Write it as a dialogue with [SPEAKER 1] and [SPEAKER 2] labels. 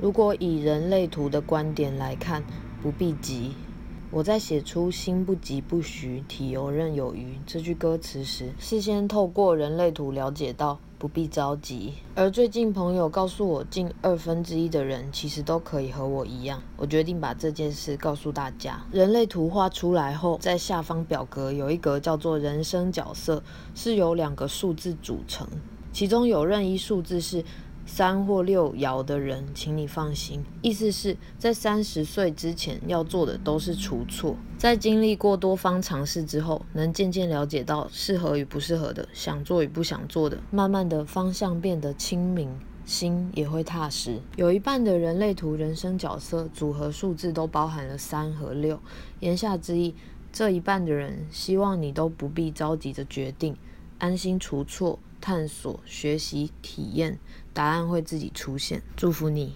[SPEAKER 1] 如果以人类图的观点来看，不必急。我在写出“心不急不徐，体游刃有余”这句歌词时，事先透过人类图了解到不必着急。而最近朋友告诉我，近二分之一的人其实都可以和我一样。我决定把这件事告诉大家。人类图画出来后，在下方表格有一格叫做“人生角色”，是由两个数字组成，其中有任意数字是。三或六爻的人，请你放心。意思是在三十岁之前要做的都是除错，在经历过多方尝试之后，能渐渐了解到适合与不适合的，想做与不想做的，慢慢的方向变得清明，心也会踏实。有一半的人类图人生角色组合数字都包含了三和六，言下之意，这一半的人希望你都不必着急着决定，安心除错。探索、学习、体验，答案会自己出现。祝福你。